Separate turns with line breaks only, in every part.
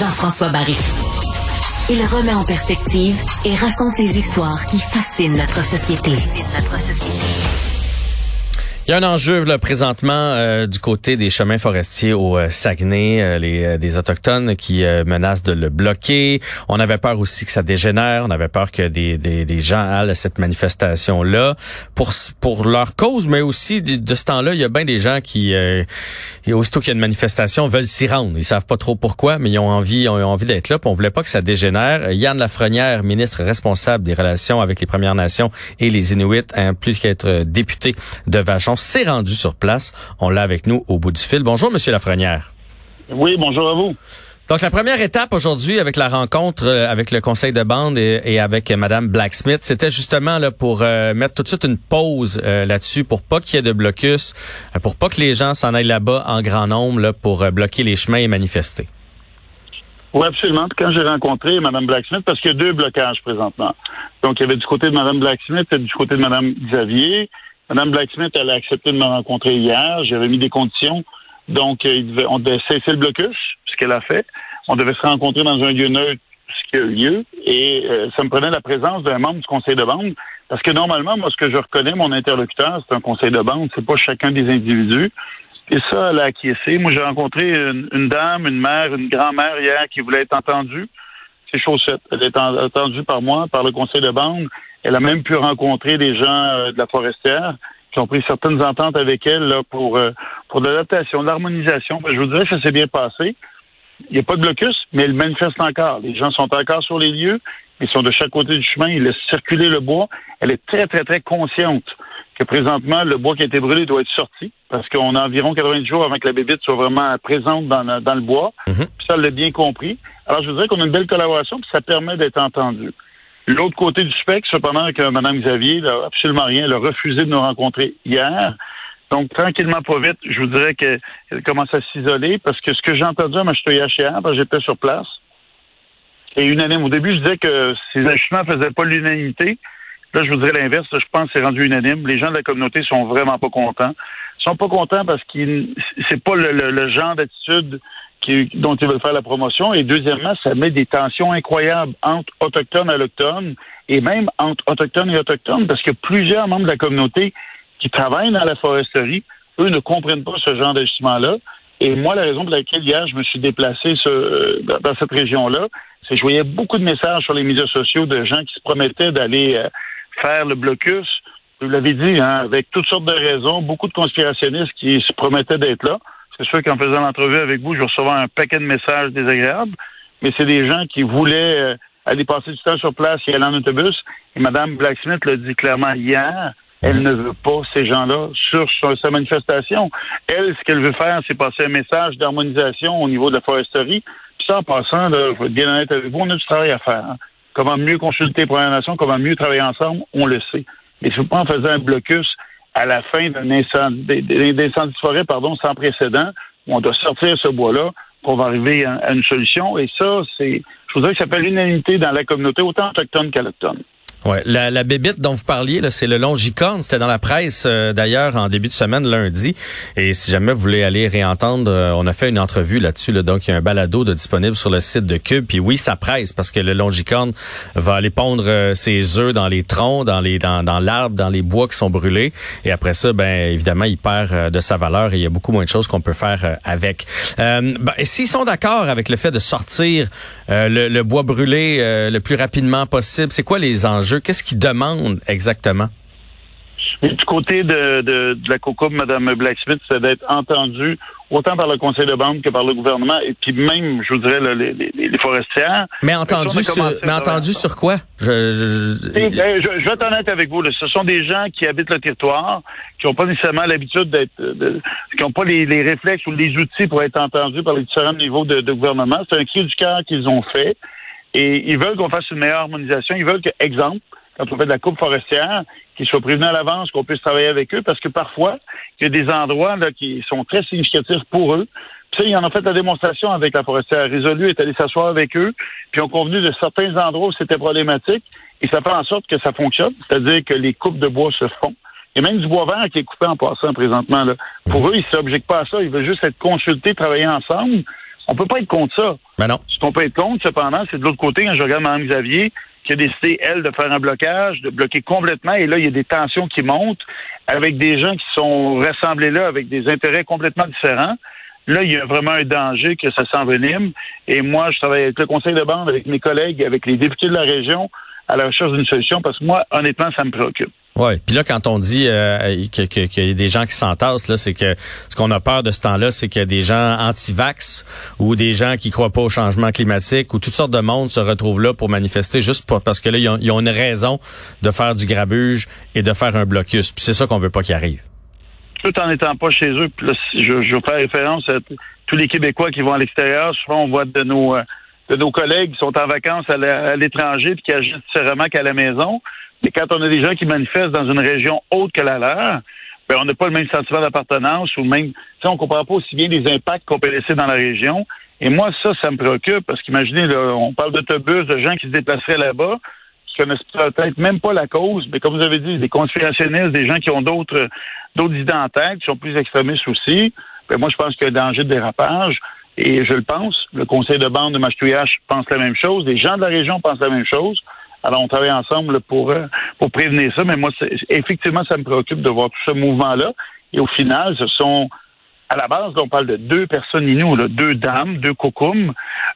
Jean-François Barry. Il remet en perspective et raconte les histoires qui fascinent notre société.
Il y a un enjeu là, présentement euh, du côté des chemins forestiers au euh, Saguenay, euh, les, des autochtones qui menacent de le bloquer. On avait peur aussi que ça dégénère. On avait peur que des, des, des gens allent à cette manifestation-là pour pour leur cause, mais aussi de, ce temps-là, il y a bien des gens qui, aussitôt qu'il y a une manifestation, veulent s'y rendre. Ils savent pas trop pourquoi, mais ils ont envie, ont envie d'être là. Puis on voulait pas que ça dégénère. Yann Lafrenière, ministre responsable des relations avec les Premières Nations et les Inuits, plus qu'être député de Vachon, s'est rendu sur place. On l'a avec nous au bout du fil. Bonjour, Monsieur Lafrenière.
Oui, bonjour à vous.
Donc la première étape aujourd'hui avec la rencontre euh, avec le conseil de bande et, avec Madame Blacksmith, c'était justement là pour euh, mettre tout de suite une pause euh, là-dessus pour pas qu'il y ait de blocus, pour pas que les gens s'en aillent là-bas en grand nombre là, pour bloquer les chemins et manifester.
Oui, absolument. Quand j'ai rencontré Mme Blacksmith, parce qu'il y a deux blocages présentement. Donc, il y avait du côté de Mme Blacksmith et du côté de Mme Xavier. Mme Blacksmith, elle a accepté de me rencontrer hier. J'avais mis des conditions. Donc, euh, on devait cesser le blocus, ce qu'elle a fait. On devait se rencontrer dans un lieu neutre, ce qui a eu lieu. Et euh, ça me prenait la présence d'un membre du conseil de bande. Parce que normalement, moi, ce que je reconnais, mon interlocuteur, c'est un conseil de bande. C'est pas chacun des individus. Et ça, elle a acquiescé. Moi, j'ai rencontré une, dame, une mère, une grand-mère hier qui voulait être entendue. C'est chaussette. Elle est entendue par moi, par le conseil de bande. Elle a même pu rencontrer des gens euh, de la forestière qui ont pris certaines ententes avec elle là, pour, euh, pour de l'adaptation, de l'harmonisation. Ben, je vous dirais que ça s'est bien passé. Il n'y a pas de blocus, mais elle manifeste encore. Les gens sont encore sur les lieux. Ils sont de chaque côté du chemin. Ils laissent circuler le bois. Elle est très, très, très consciente que présentement, le bois qui a été brûlé doit être sorti parce qu'on a environ 90 jours avant que la bébite soit vraiment présente dans, dans le bois. Mhm. ça, elle l'a bien compris. Alors, je vous dirais qu'on a une belle collaboration puis ça permet d'être entendu. L'autre côté du spectre, cependant, que Mme Xavier n'a absolument rien. Elle a refusé de nous rencontrer hier. Donc, tranquillement, pas vite, je vous dirais qu'elle commence à s'isoler parce que ce que j'ai entendu à Machetoyache hier, parce que j'étais sur place, est unanime. Au début, je disais que ces ajustements ne faisaient pas l'unanimité. Là, je vous dirais l'inverse. Je pense que c'est rendu unanime. Les gens de la communauté sont vraiment pas contents. Ils sont pas contents parce que c'est pas le genre d'attitude dont ils veulent faire la promotion. Et deuxièmement, ça met des tensions incroyables entre autochtones et allochtones et même entre autochtones et autochtones parce que plusieurs membres de la communauté qui travaillent dans la foresterie, eux ne comprennent pas ce genre d'ajustement-là. Et moi, la raison pour laquelle hier je me suis déplacé dans cette région-là, c'est que je voyais beaucoup de messages sur les médias sociaux de gens qui se promettaient d'aller euh, faire le blocus. Vous l'avez dit, hein, avec toutes sortes de raisons, beaucoup de conspirationnistes qui se promettaient d'être là. C'est sûr qu'en faisant l'entrevue avec vous, je recevais un paquet de messages désagréables, mais c'est des gens qui voulaient euh, aller passer du temps sur place et aller en autobus. Et Mme Blacksmith l'a dit clairement hier, elle ne veut pas ces gens-là sur, sa manifestation. Elle, ce qu'elle veut faire, c'est passer un message d'harmonisation au niveau de la foresterie. Puis ça, en passant, là, je vais être bien honnête avec vous, on a du travail à faire. Comment mieux consulter Première Nation, comment mieux travailler ensemble, on le sait. Mais c'est pas en faisant un blocus à la fin d'un incendie, de forêt pardon, sans précédent, où on doit sortir ce bois-là qu'on va arriver à, une solution. Et ça, c'est, je voudrais que ça s'appelle l'unanimité dans la communauté, autant autochtone qu'allochtone.
Ouais, la, la bébite dont vous parliez, c'est le longicorne. C'était dans la presse euh, d'ailleurs en début de semaine lundi. Et si jamais vous voulez aller réentendre, euh, on a fait une entrevue là-dessus. Là, donc il y a un balado de disponible sur le site de Cube. Puis oui, ça presse parce que le longicorne va aller pondre euh, ses œufs dans les troncs, dans les dans, dans l'arbre, dans les bois qui sont brûlés. Et après ça, ben évidemment, il perd de sa valeur et il y a beaucoup moins de choses qu'on peut faire avec. Ben, s'ils sont d'accord avec le fait de sortir le, le, bois brûlé le plus rapidement possible, c'est quoi les enjeux? Qu'est-ce qu'ils demandent exactement?
du côté de, de, la COCOB, Mme Blacksmith, c'est d'être entendu autant par le conseil de bande que par le gouvernement et puis même, je vous dirais, les, les, forestières.
Mais entendu, sur, mais entendu sur quoi? Je,
je... Je, vais être honnête avec vous. Ce sont des gens qui habitent le territoire, qui n'ont pas nécessairement l'habitude d'être, qui n'ont pas les, les, réflexes ou les outils pour être entendus par les différents niveaux de, de gouvernement. C'est un cri du cœur qu'ils ont fait. Et ils veulent qu'on fasse une meilleure harmonisation. Ils veulent que, exemple, quand on fait de la coupe forestière, qu'ils soient prévenus à l'avance, qu'on puisse travailler avec eux, parce que parfois, il y a des endroits là, qui sont très significatifs pour eux. Puis ça, ils en ont fait la démonstration avec la forestière. Résolu est allé s'asseoir avec eux, puis ont convenu de certains endroits où c'était problématique, et ça fait en sorte que ça fonctionne, c'est-à-dire que les coupes de bois se font. Il y a même du bois vert qui est coupé en passant présentement. Là. Pour eux, ils ne s'objectent pas à ça. Ils veulent juste être consultés, travailler ensemble On peut pas être contre ça.
Ben non.
Ce qu'on peut être contre, cependant, c'est de l'autre côté, quand je regarde Mme Xavier, qui a décidé, elle, de faire un blocage, de bloquer complètement, et là, il y a des tensions qui montent avec des gens qui sont rassemblés là avec des intérêts complètement différents. Là, il y a vraiment un danger que ça s'envenime. Et moi, je travaille avec le conseil de bande, avec mes collègues, avec les députés de la région, à la recherche d'une solution, parce que moi, honnêtement, ça me préoccupe.
Ouais. Puis là, quand on dit euh, qu'il y a des gens qui s'entassent, là, c'est que ce qu'on a peur de ce temps-là, c'est a des gens anti-vax ou des gens qui croient pas au changement climatique ou toutes sortes de monde se retrouvent là pour manifester juste parce que là, ils ont, une raison de faire du grabuge et de faire un blocus. Puis c'est ça qu'on veut pas qu'il arrive.
Tout en n'étant pas chez eux. Puis là, je, je fais référence à tous les Québécois qui vont à l'extérieur. Souvent, on voit de nos euh, de nos collègues qui sont en vacances à l'étranger puis qui agissent différemment qu'à la maison. Mais quand on a des gens qui manifestent dans une région autre que la leur, ben, on n'a pas le même sentiment d'appartenance ou même, on comprend pas aussi bien les impacts qu'on peut laisser dans la région. Et moi, ça, ça me préoccupe parce qu'imaginez, on parle d'autobus, de gens qui se déplaceraient là-bas, qui connaissent peut-être même pas la cause, mais comme vous avez dit, des conspirationnistes, des gens qui ont d'autres d'autres idées en tête, qui sont plus extrémistes aussi. Ben, moi, je pense qu'il y a un danger de dérapage. Et je le pense. Le conseil de bande de Mastouillache pense la même chose. Les gens de la région pensent la même chose. Alors, on travaille ensemble pour, euh, pour prévenir ça. Mais moi, effectivement, ça me préoccupe de voir tout ce mouvement-là. Et au final, ce sont, à la base, on parle de deux personnes inoues, deux dames, deux cocoums,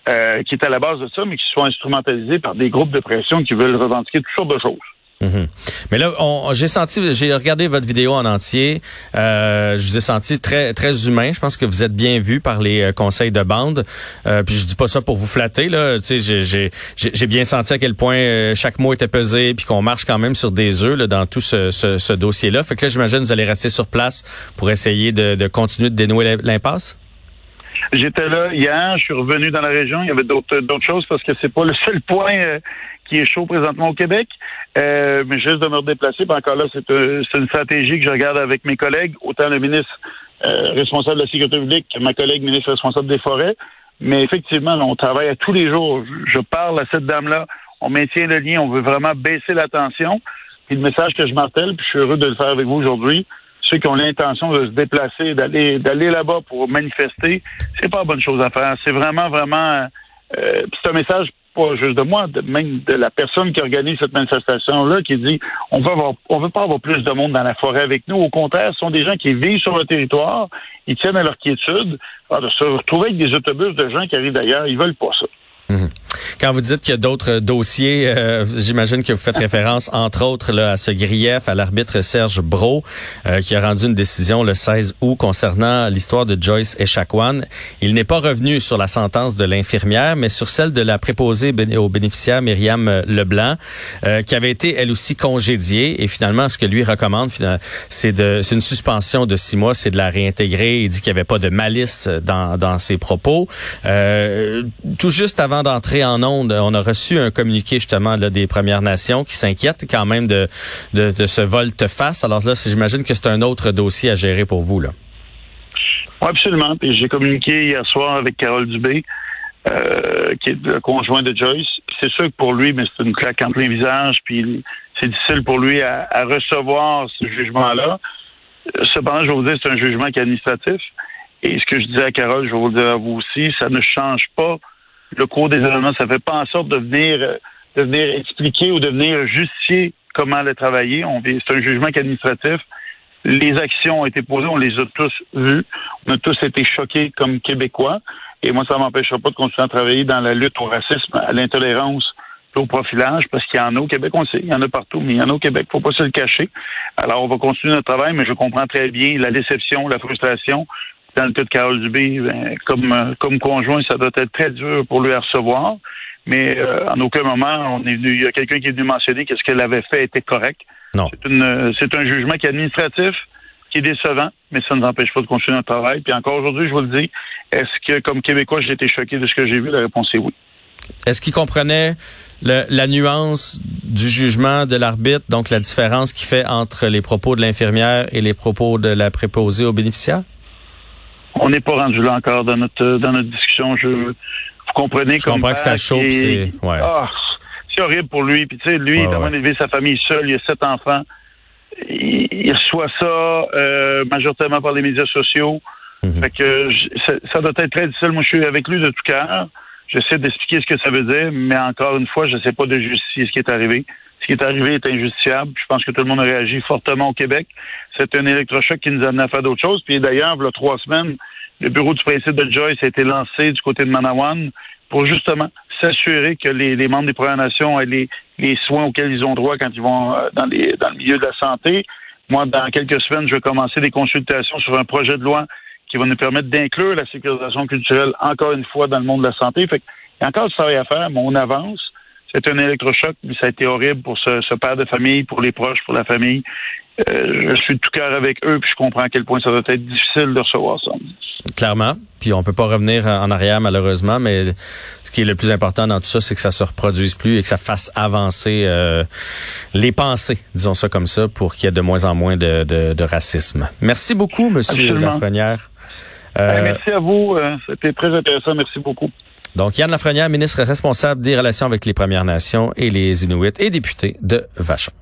euh, qui est à la base de ça, mais qui sont instrumentalisées par des groupes de pression qui veulent revendiquer toutes sortes de choses.
Mhm. Mais là, j'ai senti, j'ai regardé votre vidéo en entier. Euh, je vous ai senti très très humain. Je pense que vous êtes bien vu par les euh, conseils de bande. Euh, puis je dis pas ça pour vous flatter là. J'ai bien senti à quel point euh, chaque mot était pesé, puis qu'on marche quand même sur des œufs là, dans tout ce, ce, ce dossier-là. Fait que là, j'imagine vous allez rester sur place pour essayer de, de continuer de dénouer l'impasse?
J'étais là hier, je suis revenu dans la région. Il y avait d'autres d'autres choses parce que c'est pas le seul point euh, est chaud présentement au Québec. Euh, mais juste de me redéplacer, puis encore là, euh, c'est une stratégie que je regarde avec mes collègues, autant le ministre responsable de la sécurité publique que ma collègue ministre responsable des forêts. Mais effectivement, on travaille à tous les jours. Je parle à cette dame-là. On maintient le lien. On veut vraiment baisser la tension. Puis le message que je martèle, puis je suis heureux de le faire avec vous aujourd'hui, ceux qui ont l'intention de se déplacer, d'aller d'aller là-bas pour manifester, c'est pas la bonne chose à faire. C'est vraiment, vraiment euh, c'est un message pas juste de moi, même de la personne qui organise cette manifestation-là, qui dit on veut on veut pas avoir plus de monde dans la forêt avec nous. Au contraire, ce sont des gens qui vivent sur le territoire, ils tiennent à leur quiétude. Alors, de se retrouver avec des autobus de gens qui arrivent d'ailleurs, ils veulent pas ça.
Mhm. Quand vous dites qu'il y a d'autres dossiers, euh, j'imagine que vous faites référence, entre autres, là, à ce grief à l'arbitre Serge Bro, euh, qui a rendu une décision le 16 août concernant l'histoire de Joyce Echaquan. Il n'est pas revenu sur la sentence de l'infirmière, mais sur celle de la préposée aux bénéficiaires Myriam Leblanc, euh, qui avait été elle aussi congédiée. Et finalement, ce que lui recommande, c'est de, c'est une suspension de six mois, c'est de la réintégrer. Il dit qu'il n'y avait pas de malice dans, dans ses propos. tout juste avant d'entrer en onde, on a reçu un communiqué justement des Premières Nations qui s'inquiètent quand même de, de, ce volte-face. Alors là, j'imagine que c'est un autre dossier à gérer pour vous.
Oui, absolument. Puis j'ai communiqué hier soir avec Carole Dubé, euh, qui est le conjoint de Joyce. C'est sûr que pour lui, mais c'est une claque en plein visage, puis c'est difficile pour lui à, recevoir ce jugement-là. Cependant, je vais vous dire, c'est un jugement qui est administratif. Et ce que je disais à Carole, je vais vous le dire à vous aussi, ça ne change pas le cours des événements. Ça fait pas en sorte de venir, euh, de venir expliquer ou de venir justifier comment le travailler. C'est un jugement administratif. Les actions ont été posées, on les a tous vues. On a tous été choqués comme Québécois. Et moi, ça m'empêchera pas de continuer à travailler dans la lutte au racisme, à l'intolérance, au profilage, parce qu'il y en a au Québec, on sait, il y en a partout, mais il y en a au Québec, faut pas se le cacher. Alors, on va continuer notre travail, mais je comprends très bien la déception, la frustration, dans le cas de Carole Dubé, ben, comme, euh, comme conjoint, ça doit être très dur pour lui à recevoir. Mais euh, en aucun moment, on est venu, il y a quelqu'un qui est venu mentionner que ce qu'elle avait fait était correct.
Non.
C'est, un jugement qui est administratif, qui est décevant, mais ça ne nous empêche pas de continuer notre travail. Puis encore aujourd'hui, je vous le dis, est-ce que comme Québécois, j'ai été choqué de ce que j'ai vu? La réponse est oui.
Est-ce qu'il comprenait la nuance du jugement de l'arbitre, donc la différence qu'il fait entre les propos de l'infirmière et les propos de la préposée aux bénéficiaires?
On n'est pas rendu là encore dans notre dans notre discussion. Je, vous comprenez
je comprends que c'est chaud, c'est ouais.
C'est horrible pour lui. Puis tu sais, lui, il a élevé sa famille seul. Il a sept enfants. Il, reçoit ça euh, majoritairement par les médias sociaux. Mhm. Fait que ça, doit être très difficile. Moi, je suis avec lui de tout cœur. J'essaie d'expliquer ce que ça veut dire, mais encore une fois, je ne sais pas de justifier ce qui est arrivé. Ce qui est arrivé est injustifiable. Je pense que tout le monde a réagi fortement au Québec. C'est un électrochoc qui nous a amené à faire d'autres choses. Puis d'ailleurs, il y a trois semaines, le bureau du principe de Joyce a été lancé du côté de Manawan pour justement s'assurer que les, membres des Premières Nations aient les, les, soins auxquels ils ont droit quand ils vont euh, dans, les, dans le milieu de la santé. Moi, dans quelques semaines, je vais commencer des consultations sur un projet de loi qui va nous permettre d'inclure la sécurisation culturelle encore une fois dans le monde de la santé. Fait il y a encore du travail à faire, mais on avance. C'est un électrochoc, mais ça a été horrible pour ce, père de famille, pour les proches, pour la famille. Euh, je suis de tout cœur avec eux, puis je comprends à quel point ça doit être difficile de recevoir ça.
Clairement. Puis on peut pas revenir en arrière malheureusement, mais ce qui est le plus important dans tout ça, c'est que ça se reproduise plus et que ça fasse avancer euh, les pensées, disons ça comme ça, pour qu'il y ait de moins en moins de, racisme. Merci beaucoup, Monsieur Lafrenière.
Euh, merci à vous. C'était très intéressant. Merci beaucoup.
Donc, Yann Lafrenière, ministre responsable des relations avec les Premières Nations et les Inuits et député de Vachon.